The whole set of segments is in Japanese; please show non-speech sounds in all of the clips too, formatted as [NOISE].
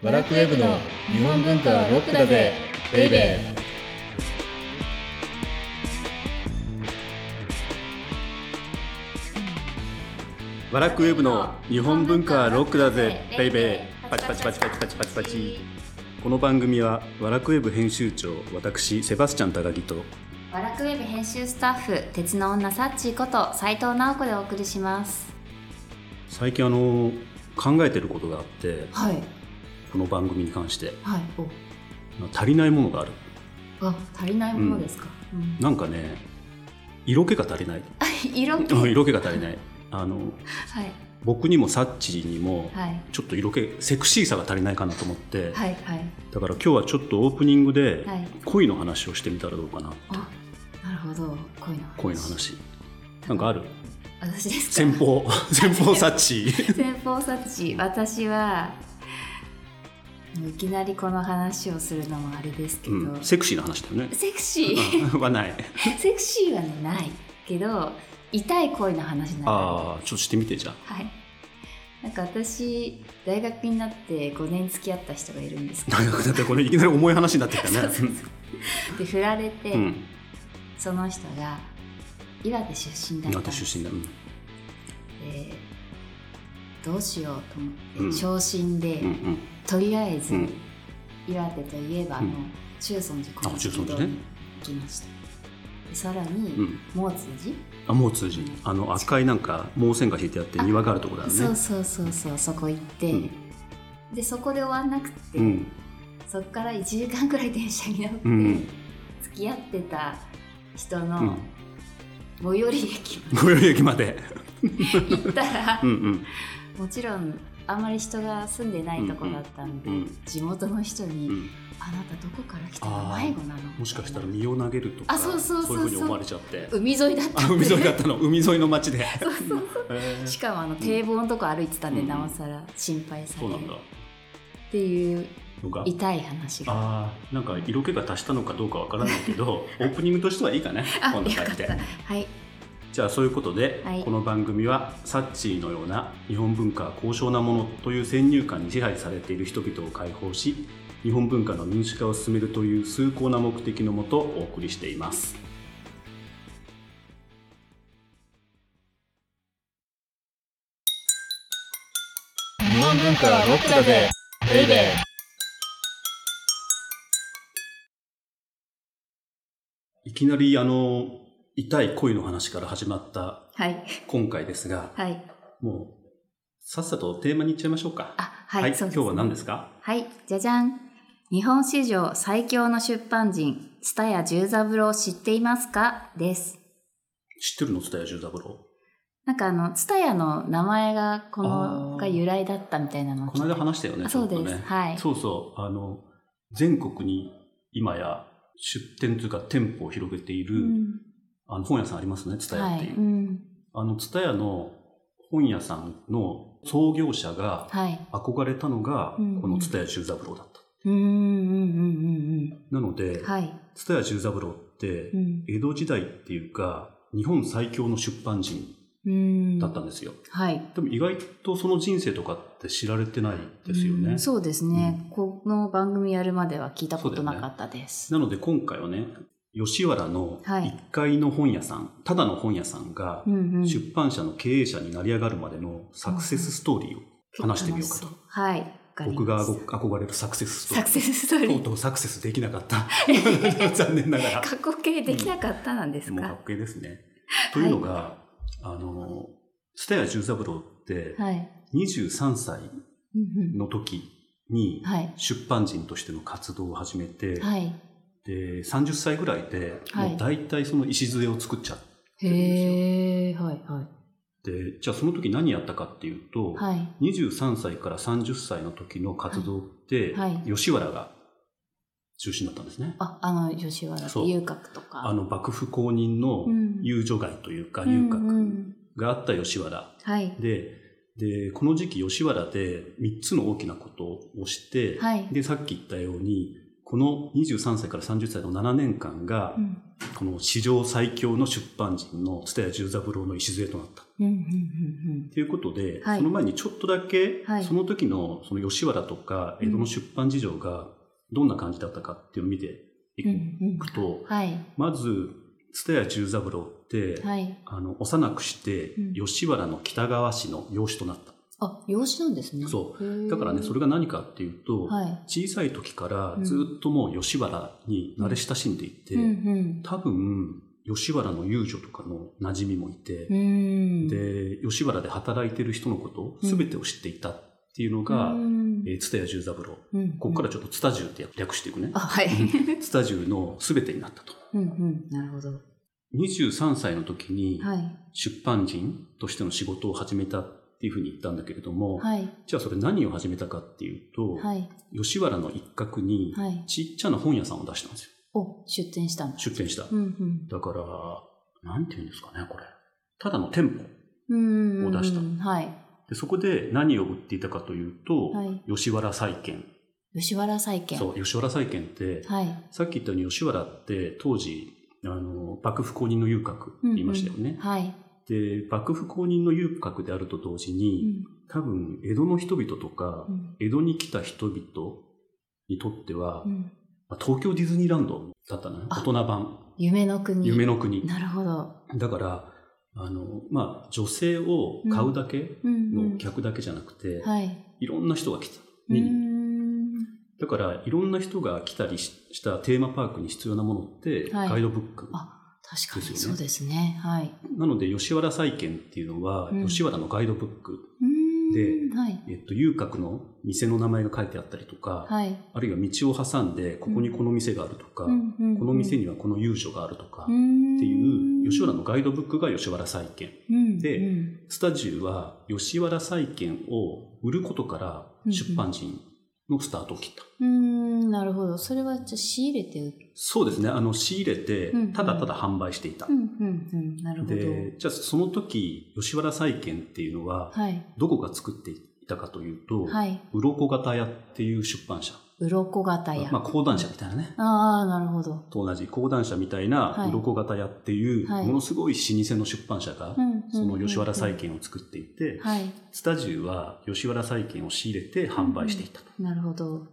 バラクウェブの日本文化はロックだぜベイベー。バラックウェブの日本文化はロックだぜベイベー。パチパチパチパチパチパチパチ。この番組はバラクウェブ編集長私セバスチャン高木とバラクウェブ編集スタッフ鉄の女サッチーこと斉藤直子でお送りします。最近あの考えてることがあってはいこの番組に関して。はい。足りないものがある。おあ足りないものですか、うん。なんかね色気が足りない。[LAUGHS] 色気？うん色気が足りない。あのはい。僕にもサッチーにもはい。ちょっと色気セクシーさが足りないかなと思って、はいはい。だから今日はちょっとオープニングではい。恋の話をしてみたらどうかなあなるほど。恋の話。恋の話。なんかある？私ですか？先方 [LAUGHS] 先方サッチ。ー先方サッチ。ー私はいきなりこの話をするのもあれですけど、うん、セクシーな話だよね。セクシー。うん。[LAUGHS] はない。[LAUGHS] セクシーはねないけど痛い恋の話なの。ああちょっとしてみてじゃあ。はい。なんか私大学になって5年付き合った人がいるんですけど。大学だってこれいきなり重い話になってきたね。[LAUGHS] で振られて、うん。その人が岩手出身だった岩んです。手出身だ、うん。でどうしようと思って、うん。昇進で、とりあえず、うん。岩手といえばあの、うん中尊寺あ中尊寺ね。に行きました。でさらに、うん。毛津寺あもう通じ。あの赤いなんか毛線が引いてあって庭があるところだよね。そうそうそうそうそこ行って、うん。でそこで終わんなくて、うん。そこから1時間くらい電車に乗って、うん。付き合ってた人うん。の最寄り駅。ま最寄り駅までで。[LAUGHS] 行ったら、うんうんもちろんあんまり人が住んでないとこだったんで、うんうん地元の人に、うん。あなたどこから来たの？迷子なの?」もしかしたら身を投げるとかあそうそうそうそう。いうふうに思われちゃって。海沿いだったあ海沿いだったの。海沿いの町で。[LAUGHS] そうそうそう。へー。しかもあの堤防のとこ歩いてたんで、うん。なおさら心配されるそうなんだ。っていう痛い話が。あーなんか色気が足したのかどうかわからないけど [LAUGHS] オープニングとしてはいいかね。あこんな感じで。はいじゃあそういうことで、はい。この番組はサッチーのような日本文化は高尚なものという先入観に支配されている人々を解放し日本文化の民主化を進めるという崇高な目的のもとお送りしています。日本文化はロックだぜ。ベイベー。いきなりあの痛い恋の話から始まったはい。今回ですがはい。もうさっさとテーマにいっちゃいましょうか。あはい、そうです今日は何ですか？はいじゃじゃん。日本史上最強の出版人蔦屋十三郎知っていますか？です。知ってるの？蔦屋十三郎。なんかあの蔦屋の名前がこのが由来だったみたいなのこの間話したよねあそうです。はい。そうそうあの全国に今や出店というか店舗を広げている、うんあの本屋さんありますね蔦屋はい、って。いう、うん、あの蔦屋の本屋さんの創業者がはい。憧れたのが、うんこの蔦屋十三郎だった。うんうんうんうんなのでうんはい、蔦屋十三郎って、うん。江戸時代っていうか日本最強の出版人うん、だったんですよ、はい。でも意外とその人生とかって知られてないですよね、うん。そうですね、この番組やるまでは聞いたことなかったです、なので今回はね吉原のはい。1階の本屋さん、ただの本屋さんがうんうん。出版社の経営者になり上がるまでのサクセスストーリーを話してみようかと、はい。僕が憧れるサクセスストーリー。サクセスストーリとうーとうサクセスできなかった。[LAUGHS] 残念ながら。過去形できなかったなんですか、もうかっこいいですね、というのがあの蔦屋十三郎ってはい、23歳うんうん。の時にはい。出版人としての活動を始めて、はいで30歳ぐらいではい。もう大体その礎を作っちゃってるんですよ、へえはいはい。でじゃあその時何やったかっていうと、はい。23歳から30歳の時の活動って、はいはい。吉原が中心だったんですね。ああの吉原遊郭とか。あの幕府公認のうん。遊女街というか、うん遊郭うんがあった吉原。はい。ででこの時期吉原で3つの大きなことをして、はい。でさっき言ったようにこの23歳から30歳の7年間が、うん。この史上最強の出版人の蔦屋十三郎の礎となった。うんうんいうことで、はい。その前にちょっとだけ、はい。その時のその吉原とか江戸の出版事情がどんな感じだったかっていうのを見ていうんうんうん。くと、はい。まず蔦屋十三郎って、はい。あの幼くしてうん。吉原の北川氏の養子となった。あ養子なんですね。そう。だからね、それが何かっていうと、はい。小さい時からずっともう吉原に慣れ親しんでいて、うん多分、吉原の遊女とかの馴染みもいて、で、吉原で働いてる人のこと、すべてを知っていたっていうのが、うん。えー、蔦屋十三郎。うんここからちょっと蔦十って略していくね。あ。はい。[LAUGHS] 蔦十のすべてになったと。うんうん。なるほど。23歳の時にはい。出版人としての仕事を始めたっていうふうに言ったんだけれども、はいじゃあそれ何を始めたかっていうと、はい吉原の一角にはいちっちゃな本屋さんを出したんですよ。お出店したんだ出店した。うんうんだから、なんていうんですかね、これ。ただの店舗。うんを出したはいでそこで何を売っていたかというと、はい吉原債券。吉原債券そう、吉原債券って、はいさっき言ったように吉原って当時、あの、幕府公認の遊郭って言いましたよね。はいで、幕府公認の遊郭であると同時うに、ん。多分、江戸の人々とか、うん。江戸に来た人々にとっては、うん。まあ東京ディズニーランドだったのね。あ大人版。夢の国。夢の国。なるほど。だから、あの、まあ、女性を買うだけの客だけじゃなくて、はい。いろんな人が来た。だから、いろんな人が来たりししたテーマパークに必要なものって、はい。ガイドブック。あ確かにそうですね。はい。なので、吉原債券っていうのは、うん。吉原のガイドブック。うんではい。えっと、遊郭の店の名前が書いてあったりとか、はい。あるいは道を挟んで、ここにこの店があるとか、この店にはこの遊女があるとか、っっていう、吉原のガイドブックが吉原債券。でうん。スタジオは吉原債券を売ることから出版人のスタートを切った。うんなるほど。それはじゃあ仕入れてそうですね。あの、仕入れてただただ販売していた。う。んうんうん。なるほど。で、じゃあその時、吉原債券っていうのは、はい。どこが作っていたかというと、はい。鱗型屋っていう出版社。鱗型屋。まあ、講談社みたいなね。ああなるほど。と同じ講談社みたいなはい。鱗型屋っていう、はい。ものすごい老舗の出版社が、その吉原債券を作っていて、はい。スタジオは吉原債券を仕入れて販売していたと。なるほど。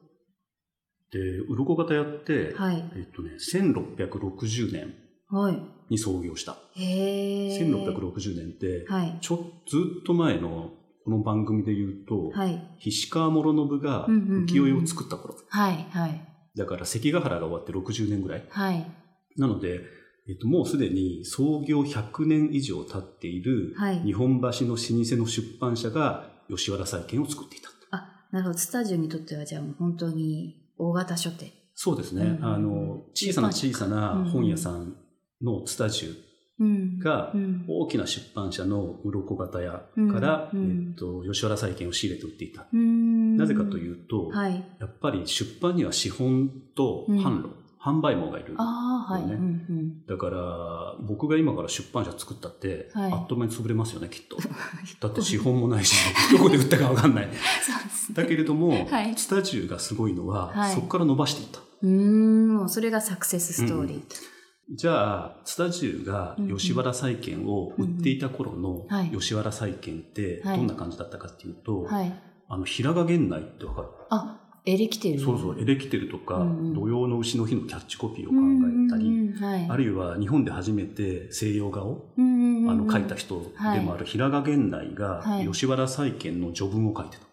で、鱗型屋って、はい。えっとね、1660年はい。に創業した。へえ1660年って、はい。ちょずっと前のこの番組で言うと、はい。菱川諸信が浮世絵を作った頃。はいはい。だから関ヶ原が終わって60年ぐらい。はい。なので、えっと、もうすでに創業100年以上経っているはい。日本橋の老舗の出版社が吉原債券を作っていた。あなるほど。スタジオにとってはじゃあもう本当に大型書店。そうですね。うんうんうん。あの、小さな小さな本屋さんのスタジうんオがうん。大きな出版社の鱗型屋から、うん。うん。えっと、吉原債券を仕入れて売っていた。うん。なぜかというと、はい。やっぱり出版には資本と販路、販売網がいる。はい、うんうん。だから、僕が今から出版社作ったって、はい。あっという間に潰れますよね、きっと。[LAUGHS] だって資本もないし、[LAUGHS] どこで売ったかわかんない。ね。だけれども、はい。スタジオがすごいのは、はい。そこから伸ばしていった。うーんそれがサクセスストーリー。と、じゃあ、スタジオが吉原債券を売っていた頃のはい。吉原債券ってはい。どんな感じだったかっていうと、はい。あの、平賀源内ってわかる？あエレキテルそうそう、エレキテルとか、うんうん。土曜の牛の日のキャッチコピーを考うんえたり、うんうんはい、あるいは日本で初めて西洋画をうんうんうんあの書いた人でもある平賀源内がはい。吉原債券の序文を書いてた。あ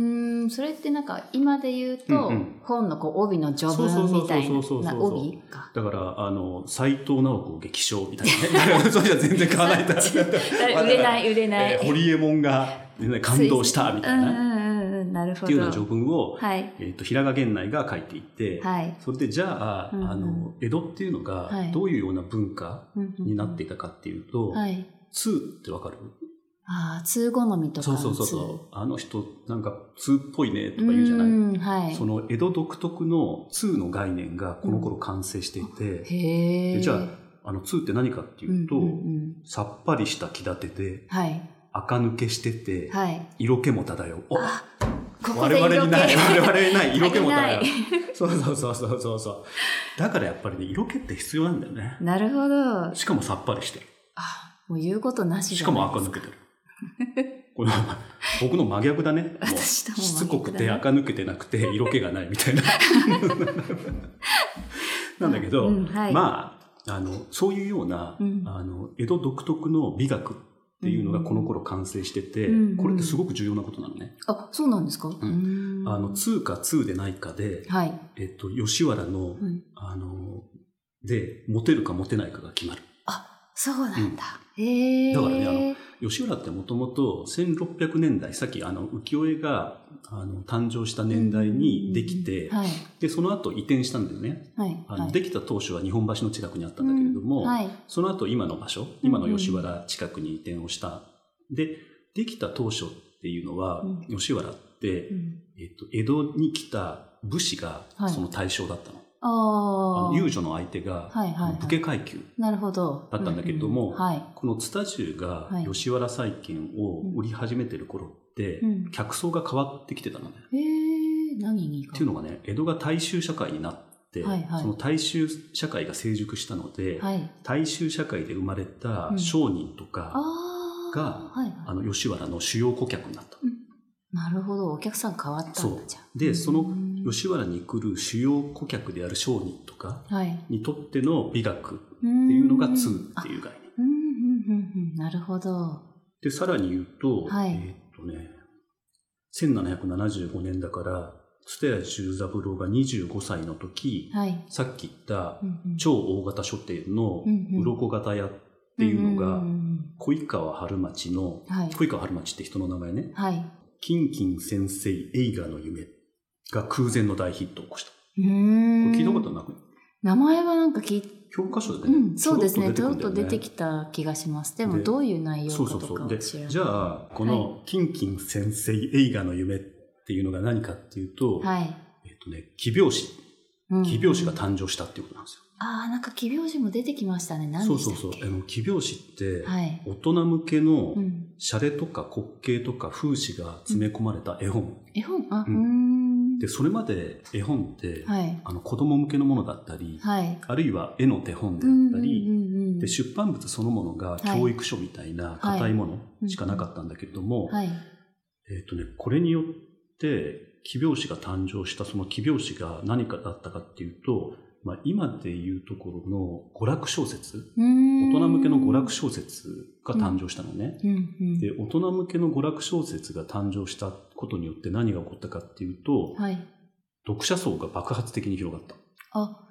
うーんそれってなんか今で言うと、うんうん。本のこう帯の序文みたいなな帯か。だから、あの、斎藤直子激賞みたいなね。[LAUGHS] それじゃ全然買わない。と。[LAUGHS] 売れない売れない、えー堀エモ門が、ね、感動したみたいな。なるほど。っていうような序文を、はい。えっ、と、平賀源内が書いていて、はい。それでじゃあ、うんうん。あの、江戸っていうのがはい。どういうような文化になっていたかっていうと、はい。通ってわかる？ああ通好みとか。のそうそうそう通そう。あの人、なんか通っぽいねとか言うじゃない？うんはい。その江戸独特の通の概念がこの頃完成していて、へえでじゃあ、あの通って何かっていうと、うんうんうん。さっぱりした気立てで、はい。垢抜けしてて、はい。色気も漂う。おあここ我々にない。[LAUGHS] 我々にない。色気もない。そうそうそうそうそうそう。だからやっぱりね色気って必要なんだよね。なるほど。しかもさっぱりしてる。あ、もう言うことなししかじゃないですも垢抜けてる [LAUGHS] これ僕の真逆だね。しつこくて垢抜けてなくて [LAUGHS] 色気がないみたいな。[LAUGHS] なんだけど、うんはい。まああのそういうような、うん。あの江戸独特の美学っていうのがこの頃完成してて、うんこれってすごく重要なことなのね。あ、そうなんですか、ううん。あの通か通でないかで、はい。えっと、吉原の、うん。あのでモテるかモテないかが決まる。あ、そうなんだ。へえ。だからね吉原ってもともと1600年代さっきあの浮世絵があの誕生した年代にできて、はい。でその後移転したんだよね。はい。あのはいできた当初は日本橋の近くにあったんだけれども、うんはい。その後今の場所今の吉原近くに移転をした。でできた当初っていうのは、う吉原って、うんえっと、江戸に来た武士がはいその対象だったの。あ遊女の相手が、はいはいはい武家階級なるほど。だったんだけれどもうんうんはい。この津田中がはい吉原債券を売り始めてる頃って、うん客層が変わってきてたのね。へえ、何にか。っていうのがね江戸が大衆社会になって、はいはいその大衆社会が成熟したので、はい。大衆社会で生まれたうん商人とか。がはいはい。あの吉原の主要顧客になった。なるほど。お客さん変わったんだ、じゃあ。でそのうん吉原に来る主要顧客である商人とかはい。にとっての美学ってていうのが通っていう概念。なるほど。で、さらに言うと、はいえーっとね、1775年だから、蔦屋十三郎が25歳の時、はい。さっき言った超大型書店の鱗型屋っていうのがん、ん小井川春町の。小井川春町って人の名前ね、はい。キンキン先生映画の夢が空前の大ヒットを起こした。こ。れ聞いたことなく名前はなんか聞い教科書でね、うん、そうですね。ちょっと出てききた気がします。でも、でどういう内容そかとうそうそう。で、かは知らない。じゃあ、このキンキン先生映画の夢っていうのが何かっていうと、はい。えっとね、奇拍子。うん奇拍子が誕生したっていうことなんですよ。ああ、なんか奇拍子も出てきましたね。何そうでしたっけ？そうそう。あの奇拍子って、はい。大人向けのうん。シャレとか滑稽とか風刺が詰め込まれた絵本。絵本？あ、うん。で、それまで絵本って、はい。あの子供向けのものだったり、はい。あるいは絵の手本であうんったり、うんうんうんで出版物そのものがはい教育書みたいな硬いものしかなかったんだけれども、はい。えっとね、これによって奇拍子が誕生したその奇拍子が何かだったかっていうと、まあ、今でいうところの娯楽小説大人向けの娯楽小説が誕生したのね。うんうん。で大人向けの娯楽小説が誕生したことによって何が起こったかっていうと、はい。読者層が爆発的に広がった。あ、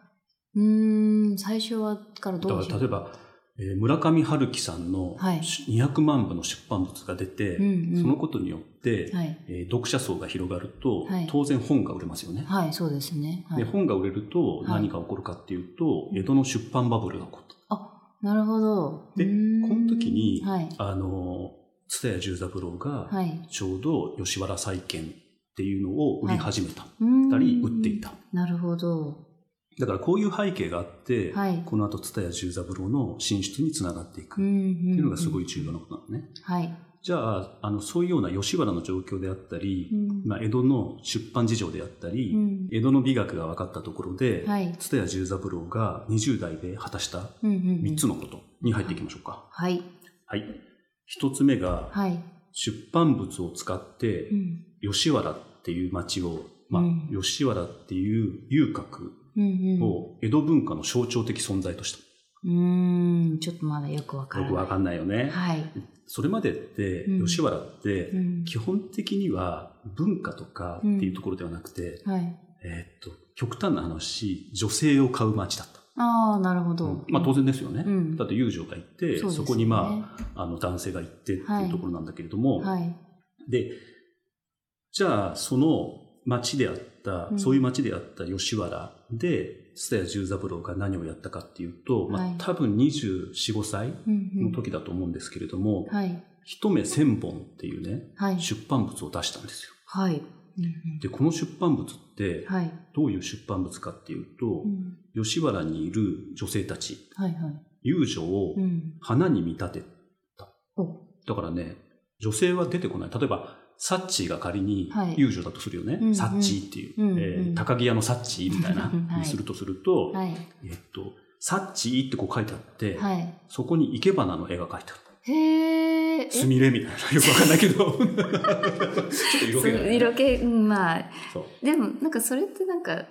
うーん、最初はからだかどうしよう？ら例えば、えー村上春樹さんのはい200万部の出版物が出て、うんうんそのことによって、はい。えー読者層が広がると、はい当然本が売れますよね。はい、そうですね。はいで。本が売れるとはい何が起こるかっていうと、江戸の出版バブルが起こった。あ、なるほど。でこの時にはい。あの、蔦屋十三郎がはい。ちょうど吉原債券っていうのを売り始めた。たり売っていた。なるほど。だからこういう背景があって、はいこの後蔦屋十三郎の進出につながっていくっていうのがすごい。い重要なことなのね。はい。じゃあ、あの、そういうような吉原の状況であったり、うんまあ、江戸の出版事情であったり、うん江戸の美学が分かったところで、はい。蔦屋十三郎が20代で果たしたうんうんうん3つのことに入っていきましょうか。はい。はい。1つ目が、はい。出版物を使ってう、ん。吉原っていう町を、まあ、うん吉原っていう遊郭。を江戸文化の象徴的存在としうーん。ちょっとまだよくわかた。らない。よくわかんないよね。はい。それまでって、うん吉原って、うん。基本的には文化とかっていうところではなくて、はい。えーっと、極端な話、女性を買う町だった。ああ、なるほうどん。まあ当然ですよね。うんだって遊女がいて、そねこにまあ、あの男性が行ってっていうところなんだけれども、はい。で、じゃあその町であった、うんそういう町であった吉原で、蔦屋十三郎が何をやったかっていうと、まあはい多分24、5歳うんうんの時だと思うんですけれども、はい。一目千本っていうね、はい。出版物を出したんですよ。はい。うんうんで、この出版物って、はい。どういう出版物かっていうとう、ん吉原にいる女性たち、はいはい。遊女をうん。花に見立てた。おだからね、女性は出てこない。例えば、サッチーが仮にはい遊女だとするよね。うんうんサッチーっていう、うんうんえー高木屋のサッチーみたいな、[LAUGHS] はいにするとすると、はい。えっと、サッチーってこう書いてあって、はい。そこに生け花の絵が描いてある。へえ？すみれみたいな。よくわかんないけど。[LAUGHS] ちょっと色気がない色気、うんまあ。でも、なんかそれってなんか、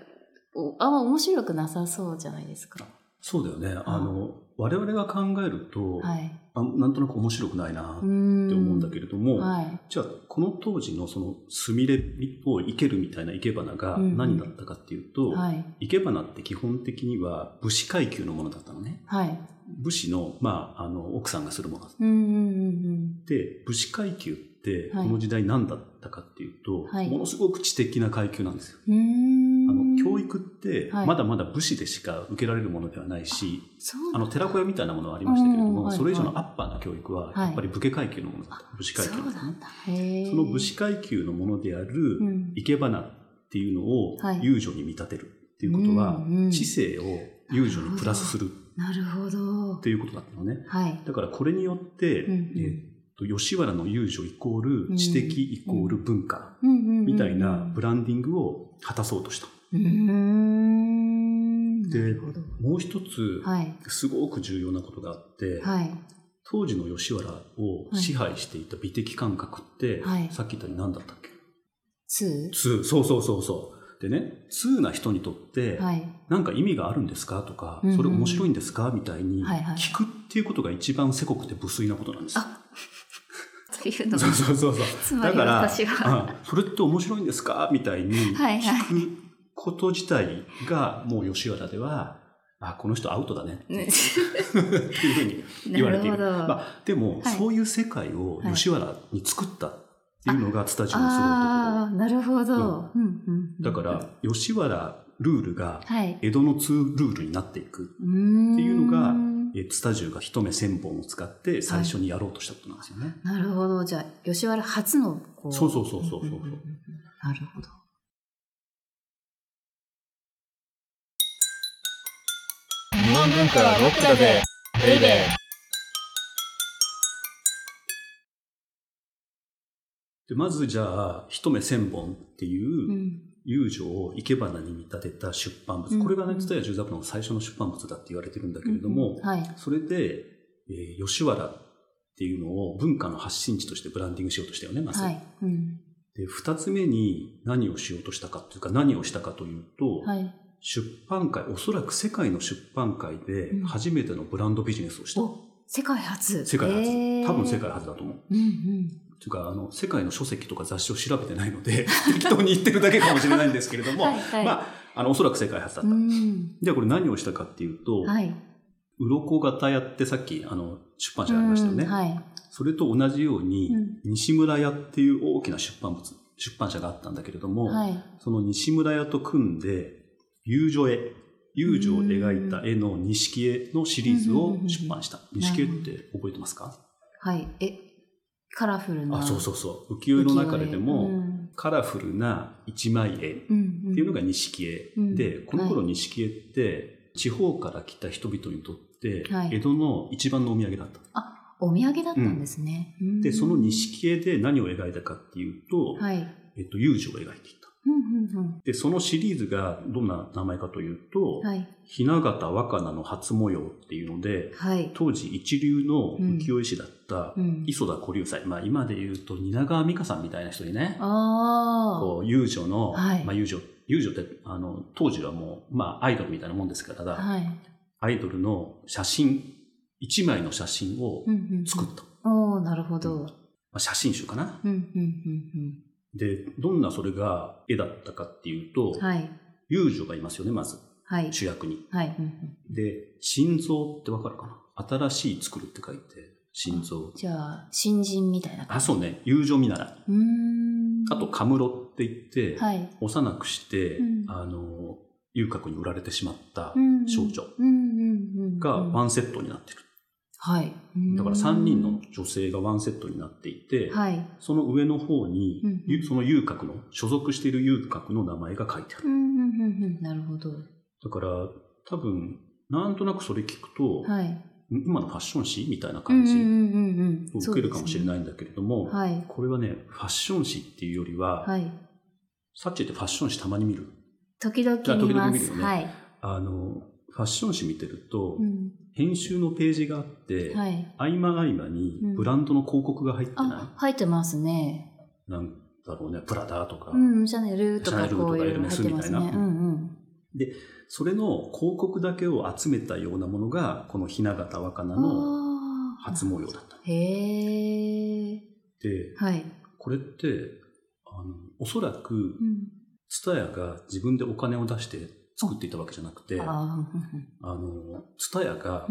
おあんま面白くなさそうじゃないですか。そうだよね。あの、我々が考えると、はい。あなんとなく面白くないなって思うんだけれども、はい。じゃあ、この当時のそのすみれを生けるみたいな生け花がうんうん何だったかっていうと、はい。生け花って基本的には武士階級のものだったのね。はい。武士の、まあ、あの、奥さんがするものだっうんうんうんて、武士階級ってこはいの時代何だったかっていうと、はいものすごく知的な階級なんですよ。うん。の、教育ってはい。まだまだ武士でしか受けられるものではないし、あの、寺子屋みたいなものはありましたけれども、それ以上のアッパーな教育は、はい。やっぱり武家階級のものだった。武士階級のものその武士階級のものであるうん。生け花っていうのをはい。遊女に見立てるっていうことは、知性を遊女にプラスするなるほど。っ。ていうことだったのね。はい。だからこれによって、えーっと吉原の遊女イコール知的イコール文化みたいなブランディングを果たそうとした。で。もう一つ、はい。すごく重要なことがあって、はい。当時の吉原を支配していた美的感覚って、はいさっき言ったように何だったっけ？ツ通そうそうそうそう。でね、通な人にとって、ーはい。なんか意味があるんですかとか、うんうんそれ面白いんですかみたいに聞くっていうことが一番せこくて無粋なことなんですと [LAUGHS] いうのそうそうそうそう。だから、私は。あそれって面白いんですかみたいにはいはい聞くこと自体がもう吉原では、あ、この人アウトだね [LAUGHS] っていうふうに言われている。なるまあ、でも、はいそういう世界を吉原に作ったっていうのがスタジオのすごいところ。ああ、なるほど。うんうん。だから、吉原ルールがはい。江戸の通ルールになっていく。っていうのがえースタジオが一目千本を使って最初にやろうとしたことなんですよね。なるほど。じゃあ、吉原初のこそうそうそうそうそううんうなるほど。本文化はロックだぜベイベーでまずじゃあ、一目千本っていううん。遊女を生け花に見立てた出版物。うんこれがね、蔦屋十三郎の最初の出版物だって言われてるんだけれども、うんはい。それで、えー吉原っていうのを文化の発信地としてブランディングしようとしたよね、まず。はい。うん。で、二つ目に何をしようとしたかっていうか、何をしたかというと、はい。出版界、おそらく世界の出版界でうん初めてのブランドビジネスをした。お、世界初。世界初。へー多分世界初だと思う。うんうん。というか、あの、世界の書籍とか雑誌を調べてないので、[LAUGHS] 適当に言ってるだけかもしれないんですけれども、はいはいまあ、あの、おそらく世界初だった。うん。じゃあこれ何をしたかっていうと、はい。鱗型屋ってさっき、あの、出版社がありましたよね。うんはい。それと同じように、うん西村屋っていう大きな出版物、出版社があったんだけれども、はい。その西村屋と組んで、遊女絵、遊女を描いた絵の錦絵のシリーズを出版した。うん錦絵って覚えてますか？はい。え、カラフルな。あ、そうそうそう。浮世絵の中ででも、うんカラフルな一枚絵ってうんうんいうのが錦絵、うんで、この頃錦絵って、地方から来た人々にとって、はい江戸の一番のお土産だった。あ、お土産だったんですね。うんで、その錦絵で何を描いたかっていうと、はい。えっと、遊女を描いていた。うんうんで、そのシリーズがどんな名前かというと、うん。はい。ひな形若菜の初模様っていうので、はい。当時一流の浮世絵師だったうん磯田古流斎、まあ今で言うと蜷川美香さんみたいな人にね。こう遊女の、はいまあ遊女、遊女ってあの当時はもう、まあアイドルみたいなもんですから。アイドルの写真、一枚の写真をうんうんうん作った。おおなるほど。まあ、写真集かな。うんうんうんで、どんなそれが絵だったかっていうと、うん。はい。遊女がいますよね、まず。はい。主役に。はい。で、心臓ってわかるかな？新しい作るって書いて、心臓。じゃあ、新人みたいなあ、感じ？そうね、友情見習い。うーん。あと、カムロって言って、はい。幼くして、うんあの、遊郭に売られてしまった少女うんうんうん。がうんワンセットになってる。はい。だから3人の女性がワンセットになっていて、はい。その上の方に、うんうんゆその遊郭の、所属している遊郭の名前が書いてある。うんうんうんうん。なるほど。だから、多分、なんとなくそれ聞くと、はい。今のファッション誌みたいなうん感じ。を受けるかもしれい。ないんだけれども、はい。これはね、ファッション誌っていうよりは、はい。さっき言ってファッション誌たまに見る。時々見ます。々見るよねはい。あの、ファッション誌見てると、うん。編集のページがあって、はい。合間合間にうんブランドの広告が入ってない、あ、入ってますね。なんだろうね、プラダとか、うん、シャネルとかエルメス入ってますね。みたいなうんうん。それの広告だけを集めたようなものが、このひな形若菜の初模様だった。へえ。で、はい。これって、あの、おそらく、うん。ツタヤが自分でお金を出して作っていたわけじゃなくて、ああの、ツタヤが。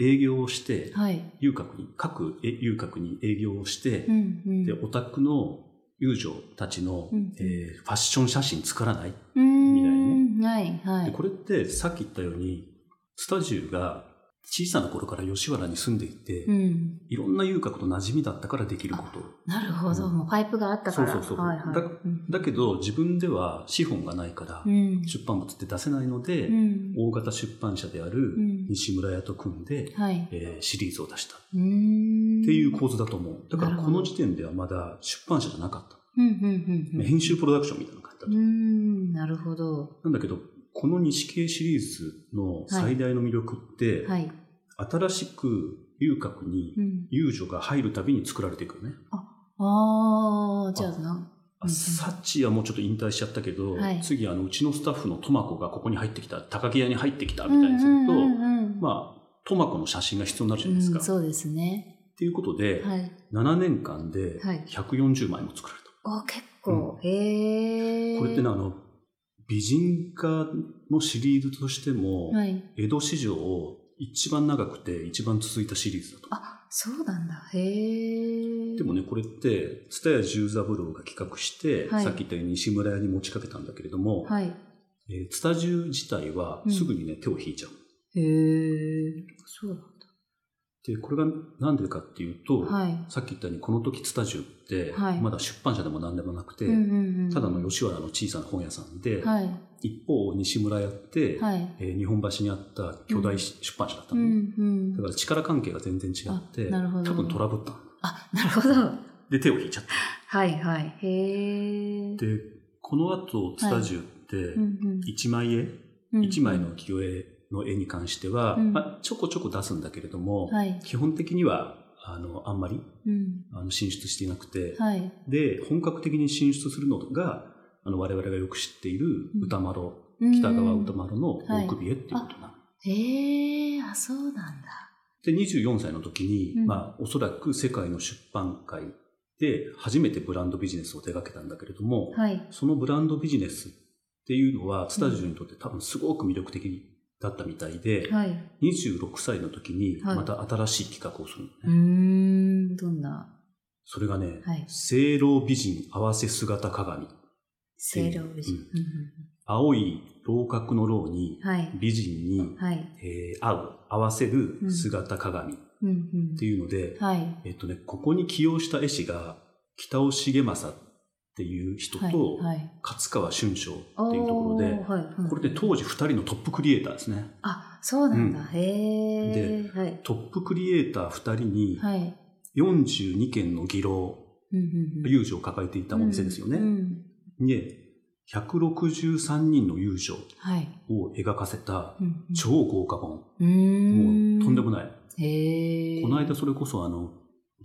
営業をして、はい。遊郭に、各遊郭に営業をしてう、んうん。で、オタクの遊女たちの、うんえーファッション写真作らない、みたいにはいはい。でこれってさっき言ったように、スタジュが小さな頃から吉原に住んでいて、うん。いろんな遊郭と馴染みだったからできること。なるほど。うんもうパイプがあったから。そうそうそうはいはい。だうんだけど自分では資本がないからう、ん。出版物って出せないので、うん。大型出版社であるうん西村屋と組んで、はい。えーシリーズを出したっ。ていう構図だと思う。だからこの時点ではまだ出版社じゃなかった。うんうんうんうん。編集プロダクションみたいな感じだった。うーん。なるほど。なんだけど、この西系シリーズの最大の魅力って、はい。新しく遊郭にうん。遊女が入るたびに作られていくよね。ああ、じゃあな。あうんサッチーはもうちょっと引退しちゃったけど、はい次あのうちのスタッフのトマコがここに入ってきた、高木屋に入ってきたみたいにすると、うんうんうんまあ、トマコの写真が必要になるじゃないですか。うん、そうですね。っていうことで、はい。7年間ではい140枚も作られた。あ、結構。へえ。これってね、あの、美人画のシリーズとしても、はい。江戸史上一番長くて一番続いたシリーズだと。あ、そうなんだ。へえ。でもね、これって、蔦屋十三郎が企画して、はいさっき言ったように西村屋に持ちかけたんだけれども、はい。えー、ツタジュ自体はすぐにね、手を引いちゃう。へえ。そうなんで、これがなんでかっていうと、だ。はい。さっき言ったようにこの時ツタジュって、はいまだ出版社でも何でもなくて、ただの吉原の小さな本屋さんで、はい。一方西村屋って、はい。えー日本橋にあった巨大出版社だったのね、うんうんだから力関係が全然違って、多分トラブったの。あ、なるほど。で、手を引いちゃった。はいはい。へえ。で、この後、ツタジュって一枚絵、うん一枚の浮世絵の絵に関しては、うんまあ、ちょこちょこ出すんだけれども、はい。基本的には、あの、あんまり、うん。あの、進出していなくて、はい。で、本格的に進出するのが、あの、我々がよく知っているうん歌丸、うん北川歌丸の大首絵っていうことなの。へえ、あ、そうなんだ。で、24歳の時に、うんまあ、おそらく世界の出版界で初めてブランドビジネスを手掛けたんだけれども、はい。そのブランドビジネスっていうのは、スタジオにとって多分すごく魅力的だったみたいで、はい。26歳の時にはいまた新しい企画をするのね。うーん、どんな、それがね、はい青老美人合わせ姿鏡。清涼美人。うん青い楼閣の楼にうんはい。美人に、はい。えー合う、合わせる姿鏡っうんうんていうので、はい。えっとね、ここに起用した絵師が北尾重政っていう人はい。と、はい。勝川春章っていうところで、おーはいうんこれで当時2人のトップクリエイターですね。あ、そうなんだ。うんへえ。ではい。トップクリエイター2人にはい。42件の技能、うんうんうん遊女を抱えていたお店ですよね。うんで、163人の遊女はい。を描かせたうんうん超豪華本。もうとんでもい。ない。この間それこそあの、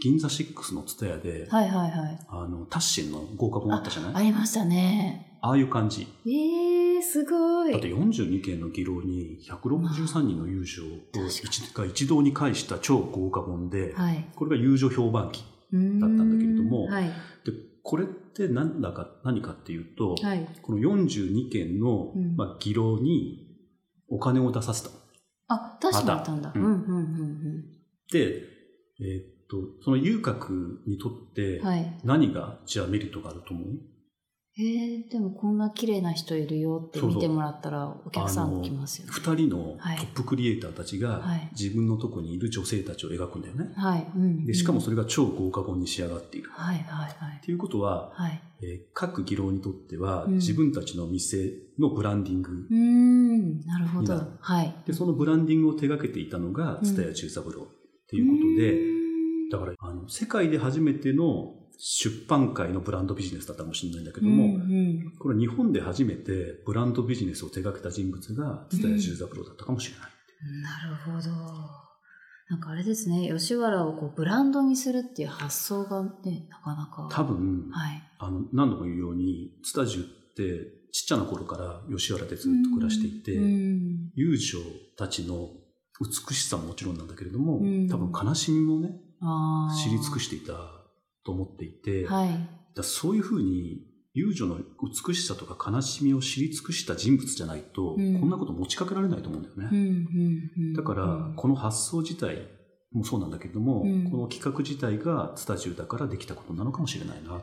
銀座6のツタヤで、はいはいはい。あの、タッシンの豪華本あったじゃない？ありましたね。ああいう感じ。ええ、すごい。だって42件の議論に163人の遊女を確かに一が一堂に会した超豪華本で、はい。これが遊女評判記。だったんだけれどもはい。で、これって何だか、何かっていうと、はい。この42件の、うんまあ、議論にお金を出させた。あ、確かにあったんだ。またうんうんうんで、えーっと、その遊郭にとってうん。はい。何がじゃあメリットがあると思う？へえ、でもこんな綺麗な人いるよって見てもらったらお客さん来ますよね。二人のはいトップクリエイターたちがはい自分のとこにいる女性たちを描くんだよね。はい。うん。でしかもそれ。れが超豪華本に仕上がっている。はいはいはいっ。ていうことは、はい。えー各技能にとっては、うん自分たちの店のブランディング、うーん、なるほど。はい。で、そのブランディングを手掛けていたのが、うん蔦屋中三郎っていうことで、だから、あの、世界で初めての出版界のブランドビジネスだったかもしれないんだけども、うんうんこれ日本で初めてブランドビジネスを手掛けた人物が、蔦屋中三郎だったかもしれない。なるほど。なんかあれですね、吉原をこうブランドにするっていう発想がね、なかなか。多分、はい。あの、何度も言うように、ツタジュってちっちゃな頃から吉原でずっと暮らしていて、うん遊女たちの美しさももちろんなんだけれども、うん多分悲しみもね、知り尽くしていたと思っていて、はい。だそういうふうに遊女の美しさとか悲しみを知り尽くした人物じゃないと、うんこんなこと持ちかけられないと思うんだよね。うんうんうんだから、この発想自体もそうなんだけれども、うんこの企画自体がツタジュだからできたことなのかもしれないな。なる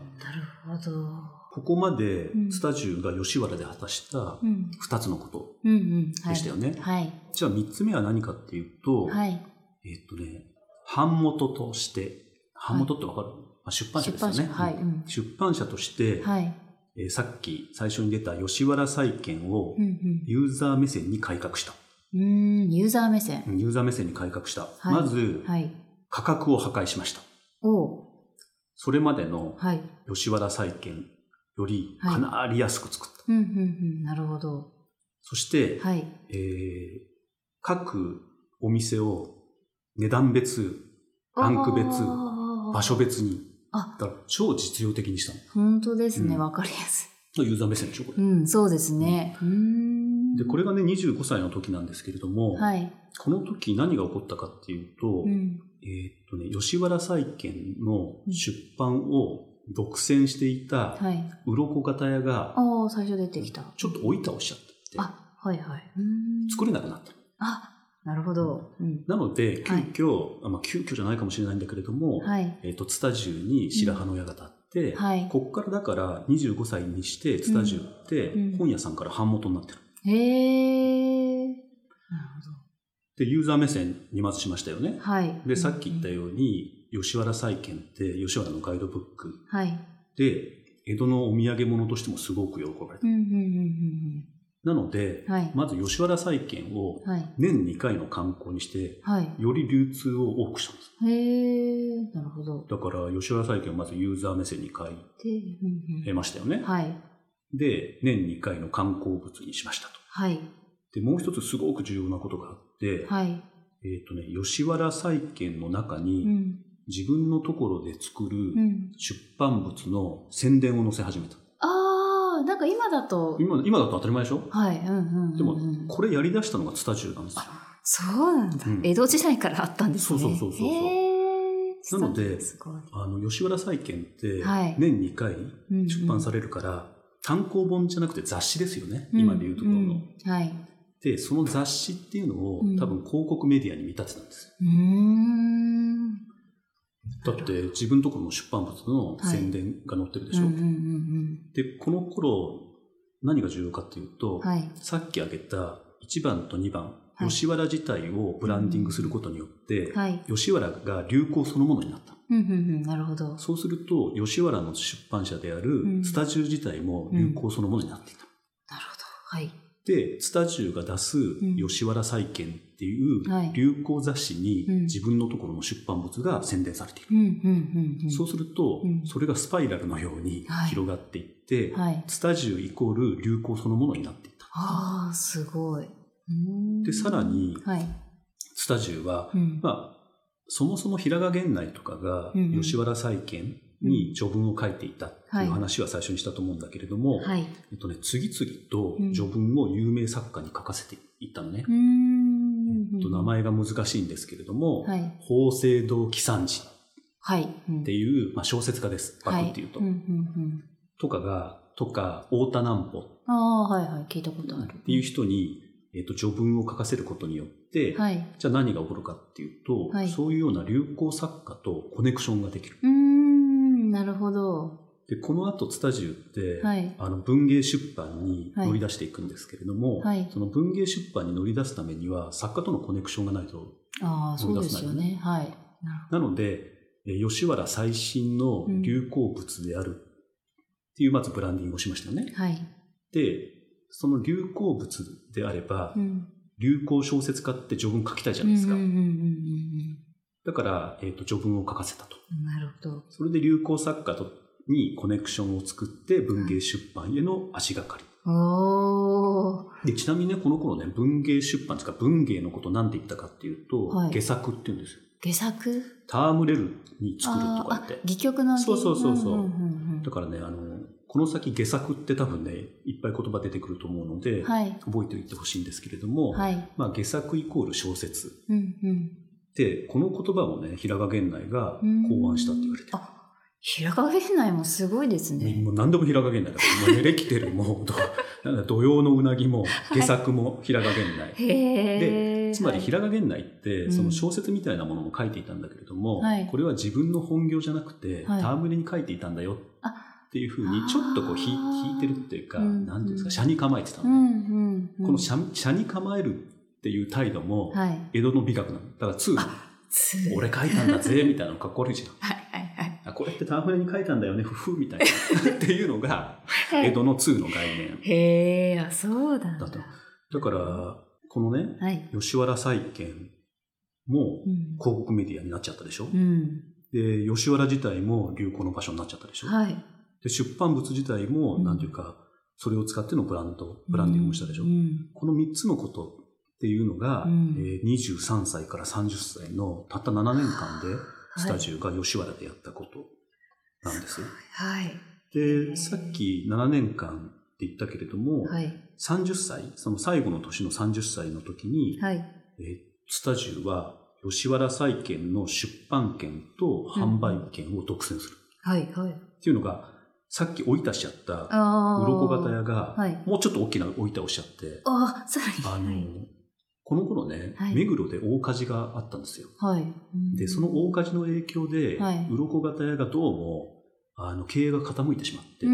ほど。ここまでうんツタジュが吉原で果たしたうん。二つのことうんうん。はいでしたよね。はい。じゃあ三つ目は何かっていうと、はい。えっとね、版元として、版元ってわかる、まあ、出版社ですよね。出版社はいうん出版社として、はい。えーさっき最初に出た吉原債券をうんうん。ユーザー目線に改革した。うーん、ユーザー目線。ユーザー目線に改革した。はいまず、はい。価格を破壊しました。おうそれまでのはい。吉原債券よりはいかなり安く作った。うんうんうん。なるほど。そして、はい。えー各お店を値段別、ランク別、場所別に、あ、だから超実用的にしたの。本当ですね。うんわかりやすユーザー目線でしょ、これい。うん、そうですね。うーん。で、これがね、25歳の時なんですけれども、はい。この時何が起こったかっていうと、うん。えーっとね、吉原債券の出版を独占していたはい。鱗型屋が、ああ、最初出てきた。ちょっと追い倒しちゃって、あ、はいはい。うーん作れなくなった。あ、なるほど。うん。なので、急はいまあ、急遽じゃないかもしれないんだけれども、はい。えーっと、ツタジュに白羽の矢が立って、はい。こっからだから25歳にして、ツタジュってうん本屋さんから版元になってる。へえ。なるで、ユーザー目線にまずしましたよねほど。。はい。で、さっき言ったよように、吉原債券って吉原のガイドブックはい。で、江戸のお土産物としてもすごく喜ばれた。うん、うん、うん、なので、うん。はい。まず吉原債券をはい。年2回の観光にして、はい。より流通を多くしたんです。へえ。なるほど。だから、吉原債券をまずユーザー目線に変えましたよね。はい。で、年2回の観光物にしましたと。はい。で、もう一つすごく重要なことがあって、はい。えっ、とね、吉原債券の中に、うん。自分のところで作るうん。出版物の宣伝を載せ始めた。ああ、なんか今だと、今今だと当たり前でしょ？はい。うん、うんうん。でもうん、これやり出したのがツタジュなんですよ。そうなんだ、うん江戸時代からあったんですね。そうそうそうそうそうへーなのですごい。あの、吉原債券ってはい、年2回うんうん出版されるから、単行本じゃなくて雑誌ですよね。今で言うところの。んんはい。で、その雑誌っていうのを、うん多分広告メディアに見立てたんですよ。うーん。だって、自分のところの出版物の宣伝が載ってるでしょ？うんうんうんで、この頃、何が重要かっていうと、うん。はい。さっき挙げた1番と2番、はい吉原自体をブランディングすることによって、はい。吉原が流行そのものになった。うんうんうん。なるほど。そうすると、吉原の出版社であるうんスタジュ自体も流行そのものになっていた。なるほど。はい。で、スタジュが出すん吉原債券っていうはい流行雑誌にうん自分のところの出版物が宣伝されている。そうするとうん、それがスパイラルのようにはい広がっていって、はい。スタジュイコール流行そのものになっていった。ああ、すごい。でさらにはい。スタジュは、うん。まあ、そもそも平賀源内とかが吉原債券に序文を書いていたってはいいう話は最初にしたと思うんだけれども、はい。えっとね、次々とうん序文を有名作家に書かせていったのね。うーん。と名前が難しいんですけれども、はい。法政堂喜三寺っていう、まあ、小説家です。バクっていうと。とかが、とか、太田南穂ああ、はいはい。聞いたことある。っていう人に、えっと、序文を書かせることによって、はい。じゃあ何が起こるかっていうと、はいそういうような流行作家とコネクションができる。うーん、なるほど。で、この後、ツタジュって、はい。あの文芸出版に乗り出していくんですけれども、はいその文芸出版に乗り出すためには作家とのコネクションがないと。ああ、そうですよね。はい。なので、えー吉原最新の流行物であるっていうまずブランディングをしましたよね。はい。で、その流行物であれば、うん。流行小説家って序文書きたいじゃないですか。だから、えっ、と、序文を書かせたと。うん。なるほど。それで流行作家とにコネクションを作って文芸出版への足がかり。でちなみにね、この頃ね、文芸出版ですか、文芸のことなんて言ったかっていうと、はい下作って言うんですよ。下作？戯れるに作るとか言って。、戯曲の戯そうそうそうそうんんんだからね、あの、この先下作って多分ね、いっぱい言葉出てくると思うので、はい。覚えておいてほしいんですけれども、はい。まあ、下作イコール小説。うんうん。で、この言葉をね、平賀源内が考案したって言われてる。あ、平賀源内もすごいですね。もう何でも平賀源内だから、もうね、レキテルも、どなんだ土曜のうなぎも、下作も平賀源内。へえ。つまり平賀源内って、うんその小説みたいなものも書いていたんだけれども、はいこれは自分の本業じゃなくて、はい戯れに書いていたんだよあっていうふうに、ちょっとこう引いあー引いてるっていうか、うんていうんですか、車に構えてたのね、うんうんうん。この車車に構えるっていう態度も、はい。江戸の美学なの。だから、通つ俺書いたんだぜ、みたいなのかっこ悪いじゃん。[LAUGHS] はいはいはい。あこれって戯れに書いたんだよね、ふふ、みたいな。[LAUGHS] っていうのが、江戸の通の概念へえ、あ、そうだ。だと。だから、このね、はい。吉原債券もうん。広告メディアになっちゃったでしょ、うん。で、吉原自体も流行の場所になっちゃったでしょ、はい。で出版物自体も、うんなんていうか、それを使ってのブランド、ブランディングもしたでしょ、うん。この3つのことっていうのが、うんえー23歳から30歳のたった7年間で、スタジオが吉原でやったことなんですよ。はい。で、さっき7年間って言ったけれども、はい。30歳、その最後の年の30歳の時に、はい。えースタジオは吉原債券の出版権と販売権を独占する。はい。はい。っていうのが、さっきおいたしちゃった、ああ。鱗型屋が、はいもうちょっと大きなお板をしちゃって、ああ、さらあの、に。はい。この頃ね、はい目黒で大火事があったんですよ。はい。うんで、その大火事の影響で、はい鱗型屋がどうも、あの、経営が傾いてしまって。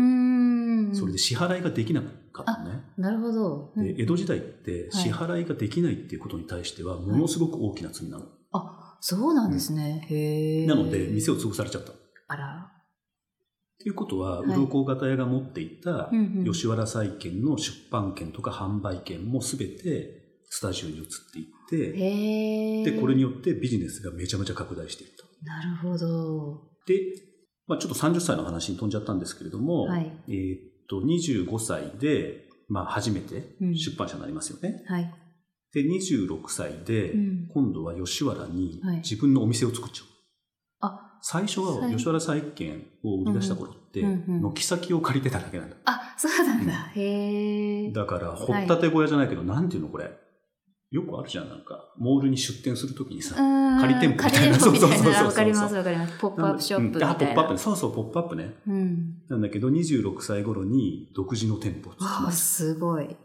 それで支払いができなかったのね。なるほど。うんで、江戸時代って支払いができないっていうことに対しては、ものすごく大きな罪なの。あ、そうなんですね。へえ。なので、店を潰されちゃった。あら。ということは、はい鱗型屋が持っていたうんうん吉原債券の出版権とか販売権もすべてスタジオに移っていって。で、これによってビジネスがめちゃめちゃ拡大していった。なるほど。で、まあ、ちょっと30歳の話に飛んじゃったんですけれども、はいえーっと、25歳で、まあ、初めてうん出版社になりますよね。はい。で、26歳で、うん今度は吉原にはい自分のお店を作っちゃう。あ、最初ははい吉原債券を売り出した頃って、うんうん軒先を借りてただけなんだ。あ、そうなんだ。へえ。だから、掘ったて小屋じゃないけど、なんていうのこれ。よくあるじゃん、なんか。モールに出店するときにさ。仮仮店舗みたいなそうそうそうそうな。わかりますわかります。ポップアップショップみたいな。うんあ、ポップアップね。そうそう、ポップアップね。うん。なんだけど、26歳頃に独自の店舗を作りす。すごい。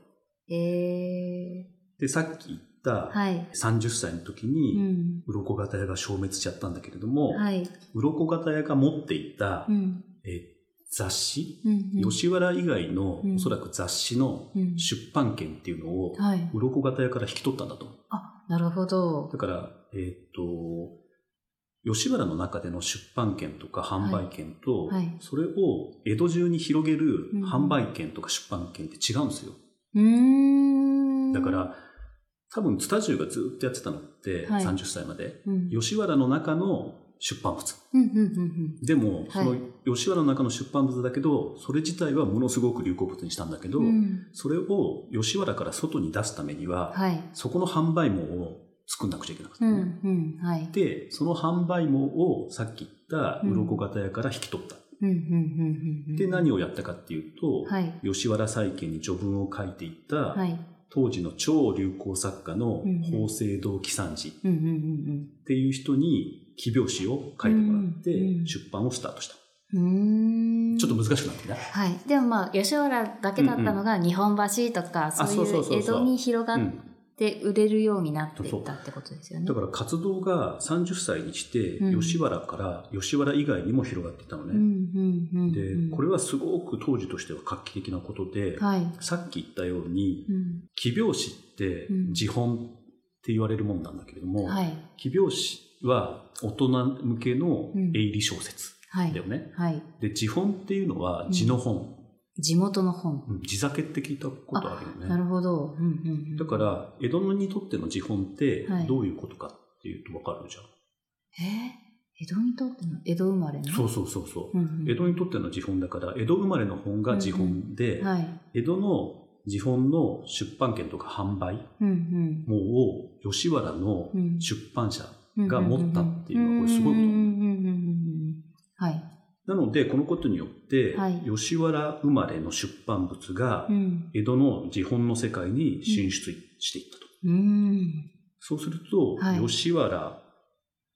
えで、さっき言ったー。はい。30歳の時うに、ん。鱗型屋が消滅しちゃったんだけれども、はい。鱗型屋が持っていたうん。え雑誌、うん。吉原以外のうんおそらく雑誌のうん。出版権っていうのを、はい。鱗型屋から引き取ったんだと。あ、なるほどだ。から、えーっと、吉原の中での出版権とか販売権と、はいはいそれを江戸中に広げるうん販売権とか出版権って違うんですよ。うーん。だか、ら、多分、ツタジュがずっとやってたのって、はい30歳まで、うん。吉原の中の出版物。でも、そのはい吉原の中の出版物だけど、それ自体はものすごく流行物にしたんだけど、うん。うん。それを吉原から外に出すためには、はい。そこの販売網を作んなくちゃいけなかったうん、のね、うん、はい。で、その販売網をさっき言った鱗型屋から引き取った。で、何をやったかっていうと、はい。吉原債券に序文を書いていた、はい。当時の超流行作家の法政堂喜三治っていう人に記表紙を書いてもらって出版をスタートした。うん。ちょっと難しくなってきた。はい。でもまあ、吉原だけだったのが日本橋とか、そういう江戸に広がっうんで売れるようになっていったってことですよね。だから活動が30歳にして、うん吉原から吉原以外にも広がっていったのね。で、これはすごく当時としては画期的なことで、はい。さっき言ったように、うん奇拍子ってうん自本って言われるもんなんだけれども、はい。奇拍子は大人向けのうん営利小説はいだよ。ね。はい。で、自本っていうのは字の本、地元の本。うん地酒って聞いたことあるよね。なるほど。うんうんうんだから、江戸にとっての自本ってはいどういうことかっていうと分かるじゃん。えー？江戸にとっての江戸生まれの？そうそうそうそう。うんうん江戸にとっての自本だから、江戸生まれの本が自本で、はい。江戸の自本の出版権とか販売うんもを吉原のうん出版社うん。が持ったっていうのはこれすごいことうんうんうんうんうんはい。なので、このことによって、はい吉原生まれの出版物がうん。江戸の自本の世界に進出していったと。うん。そうすると、はい吉原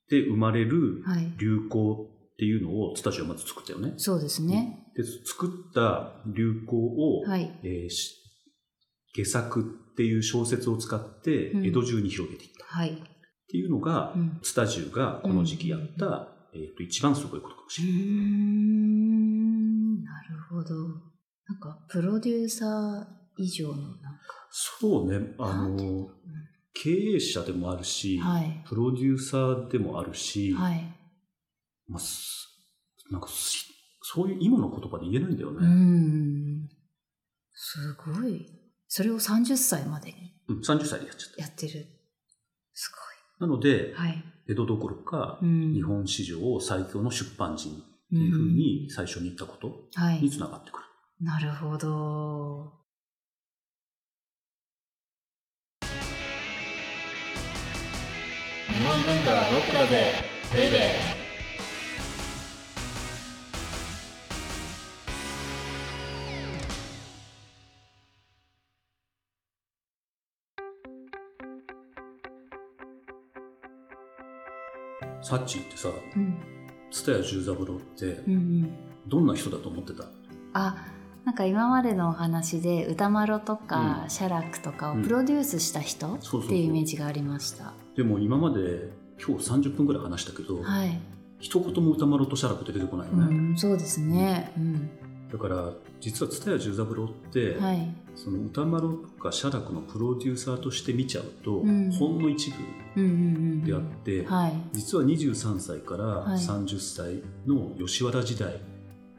で生まれるはい。流行っていうのをツタジはまず作ったよね。そうですね。で作った流行を、はい。えーし下作っていう小説を使ってうん江戸中に広げていった。はい。っていうのが、うんツタジュがこの時期やった、えーと一番すごいことかもしれない。ん。なるほど。なんか、プロデューサー以上のなんか、そうね、あなんていうの、経営者でもあるし、はい。プロデューサーでもあるし、はい。まあ、すなんかしそういう今の言葉で言えないんだようね。ん。すごい。それを30歳までにうん、30歳でやっちゃった。やってる。すなので。はい。江戸どころか、うん日本史上最強の出版人っていうふうに最初に言ったことはい。につながってくる。なるほど。日本文化はロックだぜベイベーサッチーってさ、うん。蔦屋十三郎ってうんうん。どんな人だと思ってた？あ、なんか今までのお話で歌丸とか、うん写楽とかをうんプロデュースした人、っていうイメージがありました。でも今まで今日30分ぐらい話したけど、はい。一言も歌丸と写楽って出てこないようね。ん、そうですね。うん。だから実は蔦屋十三郎って、はい。その歌丸とか写楽のプロデューサーとして見ちゃうと、うんほんの一部。であって、はい。実は23歳からはい30歳の吉原時代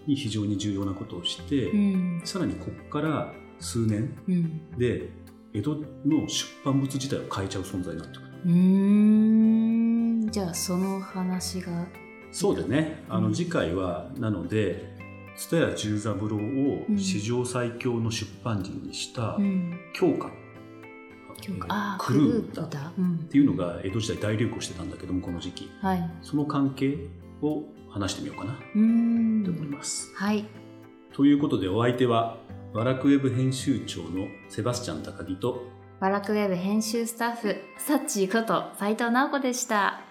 に非常に重要なことをして、うん。さらにここから数年うん。で江戸の出版物自体を変えちゃう存在になってくる。うーん。じゃあ、その話が。そうでね、あうんの次回はなので蔦屋十三郎うんを史上最強の出版人にしたうん。教科、教科えーああ、クルー歌っ歌。うん。ていうのが江戸時代大流行してたんだけどもこの時期はい。その関係を話してみようかなと思いん。ます。はい。ということでお相手はワラクウェブ編集長のセバスチャン高木とバラクウェブ編集スタッフ、サッチーこと斉藤直子でした。